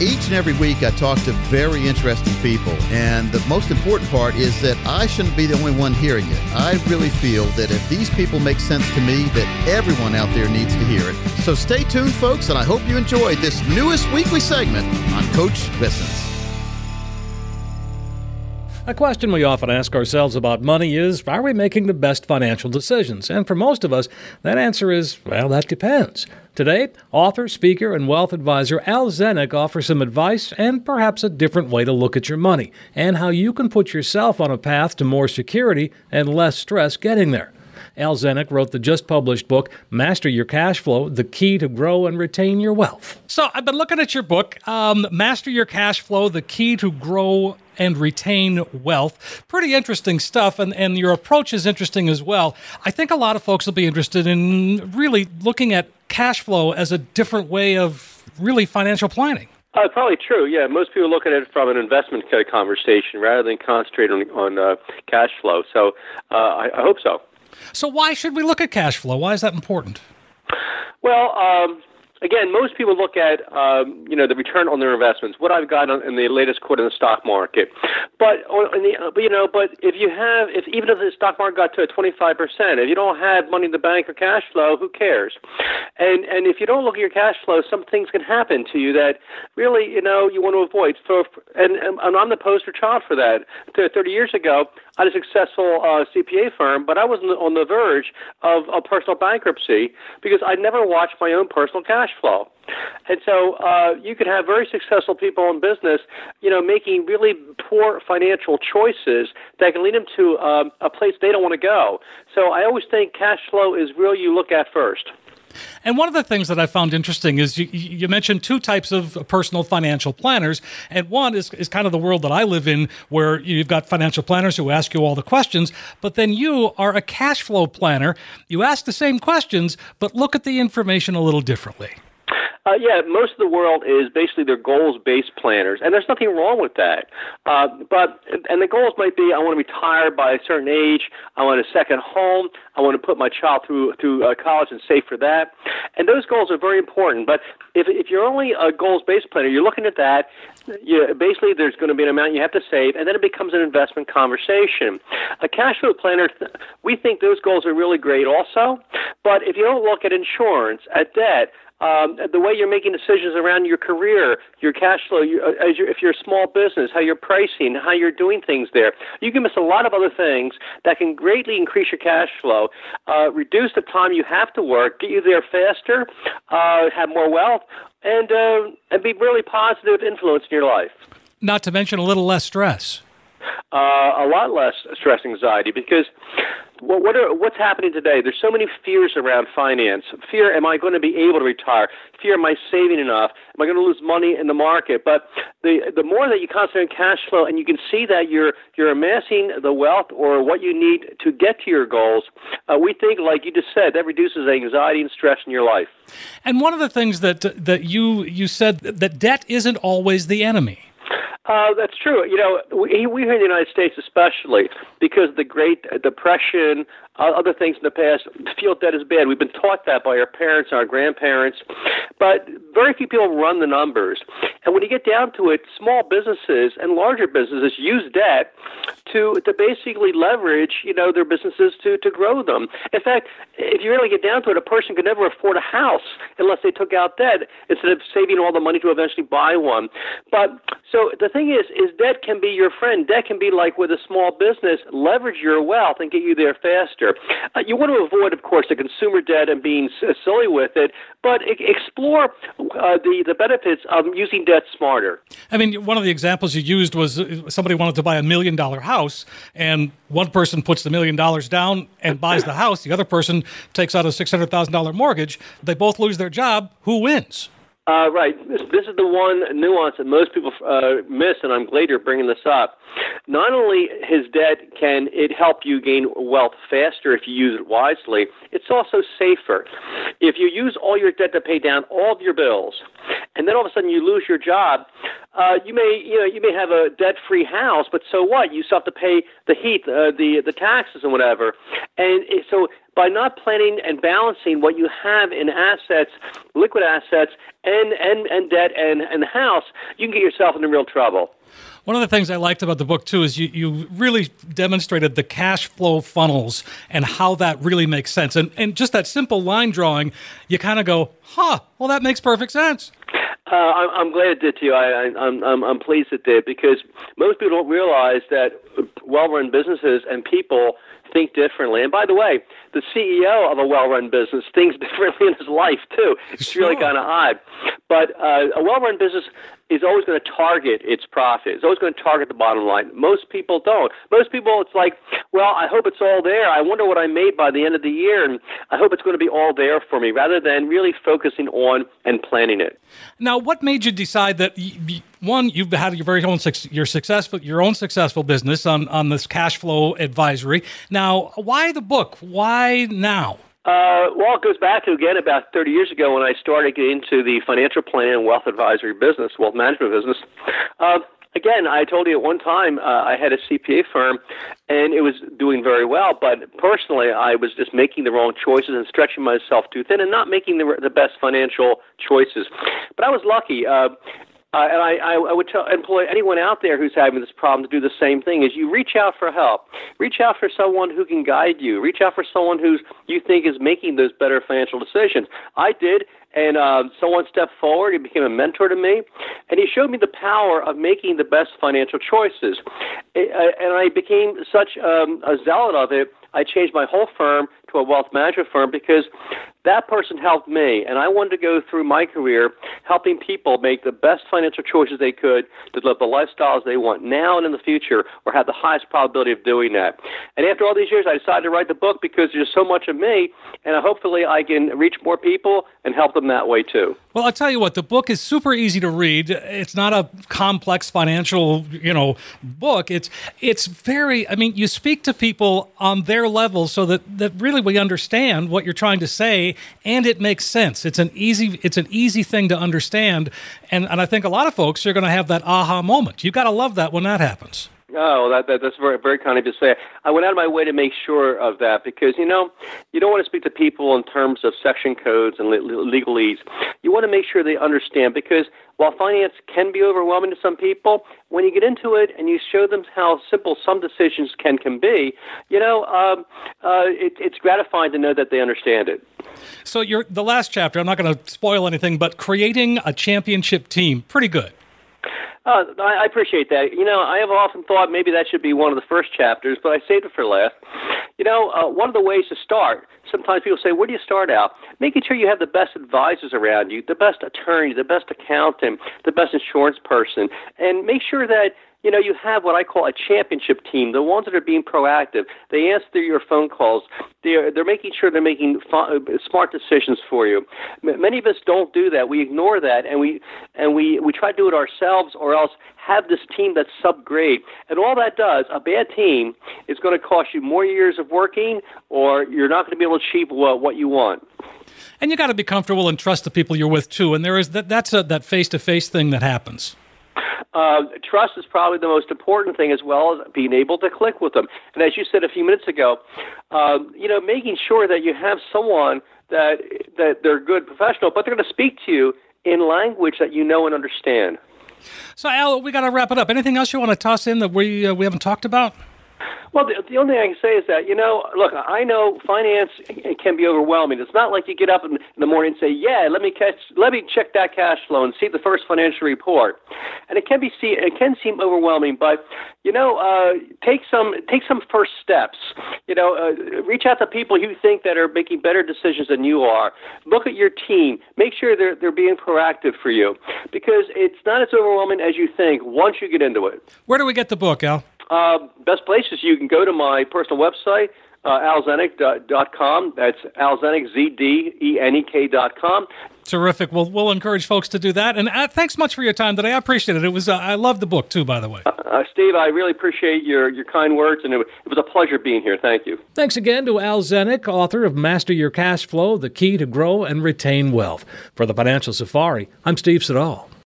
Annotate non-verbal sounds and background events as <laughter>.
Each and every week, I talk to very interesting people, and the most important part is that I shouldn't be the only one hearing it. I really feel that if these people make sense to me, that everyone out there needs to hear it. So stay tuned, folks, and I hope you enjoyed this newest weekly segment on Coach Listens. A question we often ask ourselves about money is Are we making the best financial decisions? And for most of us, that answer is Well, that depends. Today, author, speaker, and wealth advisor Al Zdenek offers some advice and perhaps a different way to look at your money and how you can put yourself on a path to more security and less stress getting there. Al Zdenek wrote the just published book, Master Your Cash Flow The Key to Grow and Retain Your Wealth. So, I've been looking at your book, um, Master Your Cash Flow The Key to Grow and retain wealth. Pretty interesting stuff, and, and your approach is interesting as well. I think a lot of folks will be interested in really looking at cash flow as a different way of really financial planning. Uh, probably true. Yeah, most people look at it from an investment kind of conversation rather than concentrate on, on uh, cash flow. So uh, I, I, hope so. So why should we look at cash flow? Why is that important? Well, um, again, most people look at um, you know the return on their investments, what I've got in the latest quarter in the stock market. But in the, you know, but if you have, if even if the stock market got to a 25 percent, if you don't have money in the bank or cash flow, who cares? And and if you don't look at your cash flow, some things can happen to you that really you know you want to avoid. So and, and I'm the poster child for that. 30 years ago, I had a successful uh, CPA firm, but I was on the verge of a personal bankruptcy because I never watched my own personal cash flow. And so uh, you could have very successful people in business, you know, making really poor financial choices that can lead them to um, a place they don't want to go. So I always think cash flow is real you look at first. And one of the things that I found interesting is you, you, mentioned two types of personal financial planners. And one is, is kind of the world that I live in, where you've got financial planners who ask you all the questions, but then you are a cash flow planner. You ask the same questions, but look at the information a little differently. Uh, yeah, most of the world is basically they're goals-based planners, and there's nothing wrong with that. Uh, but and the goals might be I want to retire by a certain age, I want a second home, I want to put my child through through uh, college and save for that, and those goals are very important. But if if you're only a goals-based planner, you're looking at that. You, basically, there's going to be an amount you have to save, and then it becomes an investment conversation. A cash flow planner, we think those goals are really great also. But if you don't look at insurance, at debt, um, the way you're making decisions around your career, your cash flow, you, uh, as if you're a small business, how you're pricing, how you're doing things there. You can miss a lot of other things that can greatly increase your cash flow, uh, reduce the time you have to work, get you there faster, uh, have more wealth, and uh, and be really positive influence in your life. Not to mention a little less stress. Uh, a lot less stress anxiety because well, what are, what's happening today? There's so many fears around finance. Fear, am I going to be able to retire? Fear, am I saving enough? Am I going to lose money in the market? But the the more that you concentrate on cash flow, and you can see that you're you're amassing the wealth or what you need to get to your goals, uh, we think, like you just said, that reduces anxiety and stress in your life. And one of the things that that you you said that debt isn't always the enemy. Uh, that's true. You know, we, we here in the United States, especially because the Great Depression, other things in the past, feel debt is bad. We've been taught that by our parents, and our grandparents, but very few people run the numbers. And when you get down to it, small businesses and larger businesses use debt to to basically leverage, you know, their businesses to to grow them. In fact, if you really get down to it, a person could never afford a house unless they took out debt instead of saving all the money to eventually buy one. But so the thing is, is debt can be your friend. Debt can be like with a small business, leverage your wealth and get you there faster. Uh, you want to avoid, of course, the consumer debt and being silly with it, but explore uh, the the benefits of using debt smarter. I mean, one of the examples you used was uh, somebody wanted to buy a million dollar house, and one person puts the million dollars down and buys the house. The other person takes out a six hundred thousand dollar mortgage. They both lose their job. Who wins? Uh, right. This, this is the one nuance that most people uh, miss, and I'm glad you're bringing this up. Not only his debt can it help you gain wealth faster if you use it wisely, it's also safer. If you use all your debt to pay down all of your bills, and then all of a sudden you lose your job, uh, you may you know you may have a debt free house, but so what? You still have to pay the heat, uh, the the taxes, and whatever. And so by not planning and balancing what you have in assets, liquid assets, and and and debt and and the house, you can get yourself into real trouble. One of the things I liked about the book too is you, you really demonstrated the cash flow funnels and how that really makes sense. And and just that simple line drawing, you kind of go, huh, well that makes perfect sense. Uh, I'm, I'm glad it did too. I, I, I'm, I'm, I'm pleased it did because most people don't realize that well-run businesses and people think differently. And by the way, the CEO of a well-run business thinks <laughs> differently in his life too. It's sure. really kind of odd. But uh, a well-run business is always going to target its profit. It's always going to target the bottom line. Most people don't. Most people, it's like, well, I hope it's all there. I wonder what I made by the end of the year, and I hope it's going to be all there for me, rather than really focusing on and planning it. Now, what made you decide that? one, you've had your very own your successful your own successful business on on this cash flow advisory. Now, why the book? Why now? Uh, well, it goes back to again about 30 years ago when I started getting into the financial planning and wealth advisory business, wealth management business. Uh, again, I told you at one time uh, I had a CPA firm, and it was doing very well. But personally, I was just making the wrong choices and stretching myself too thin, and not making the the best financial choices. But I was lucky. Uh, uh, and I, I, I would tell, employ anyone out there who's having this problem to do the same thing: is you reach out for help, reach out for someone who can guide you, reach out for someone who's you think is making those better financial decisions. I did, and uh, someone stepped forward. He became a mentor to me, and he showed me the power of making the best financial choices. And I became such um, a zealot of it. I changed my whole firm to a wealth management firm because that person helped me, and I wanted to go through my career helping people make the best financial choices they could to live the lifestyles they want now and in the future, or have the highest probability of doing that. And after all these years, I decided to write the book because there's so much of me, and hopefully I can reach more people and help them that way too. Well, I'll tell you what, the book is super easy to read. It's not a complex financial, you know, book. It's it's very. I mean, you speak to people on their level so that that really we understand what you're trying to say and it makes sense. It's an easy it's an easy thing to understand, and and I think a lot of folks are going to have that aha moment. You've got to love that when that happens. Oh, that, that that's very very kind of you to say. I went out of my way to make sure of that because you know you don't want to speak to people in terms of section codes and legalese. You want to make sure they understand because while finance can be overwhelming to some people, when you get into it and you show them how simple some decisions can can be, you know, um, uh, it, it's gratifying to know that they understand it. So, the last chapter. I'm not going to spoil anything, but creating a championship team, pretty good. Uh, I appreciate that. You know, I have often thought maybe that should be one of the first chapters, but I saved it for last. You know, uh, one of the ways to start, sometimes people say, where do you start out? Making sure you have the best advisors around you, the best attorney, the best accountant, the best insurance person, and make sure that you know, you have what I call a championship team, the ones that are being proactive. They answer your phone calls. They're, they're making sure they're making uh, smart decisions for you. Many of us don't do that. We ignore that, and we and we we try to do it ourselves, or else have this team that's subgrade. And all that does, a bad team, is going to cost you more years of working, or you're not going to be able to achieve what, what you want. And you got to be comfortable and trust the people you're with too. And there is that that's a, that face to face thing that happens. Uh, trust is probably the most important thing, as well as being able to click with them. And as you said a few minutes ago, um, you know, making sure that you have someone that that they're good professional, but they're going to speak to you in language that you know and understand. So, Al, we got to wrap it up. Anything else you want to toss in that we uh, we haven't talked about? Well, the, the only thing I can say is that you know, look, I know finance can be overwhelming. It's not like you get up in the morning and say, "Yeah, let me catch, let me check that cash flow and see the first financial report," and it can be see, it can seem overwhelming. But you know, uh, take some take some first steps. You know, uh, reach out to people you think that are making better decisions than you are. Look at your team. Make sure they're they're being proactive for you because it's not as overwhelming as you think once you get into it. Where do we get the book, Al? Uh, best places you can go to my personal website, uh, alzdenek.com. That's alzdenek, Z-D-E-N-E-K dot com. Terrific. Well, we'll encourage folks to do that. And uh, thanks much for your time today. I appreciate it. It was uh, I love the book too, by the way. Uh, uh, Steve, I really appreciate your, your kind words, and it, it was a pleasure being here. Thank you. Thanks again to Al Zdenek, author of Master Your Cash Flow: The Key to Grow and Retain Wealth. For the Financial Safari, I'm Steve Siddall.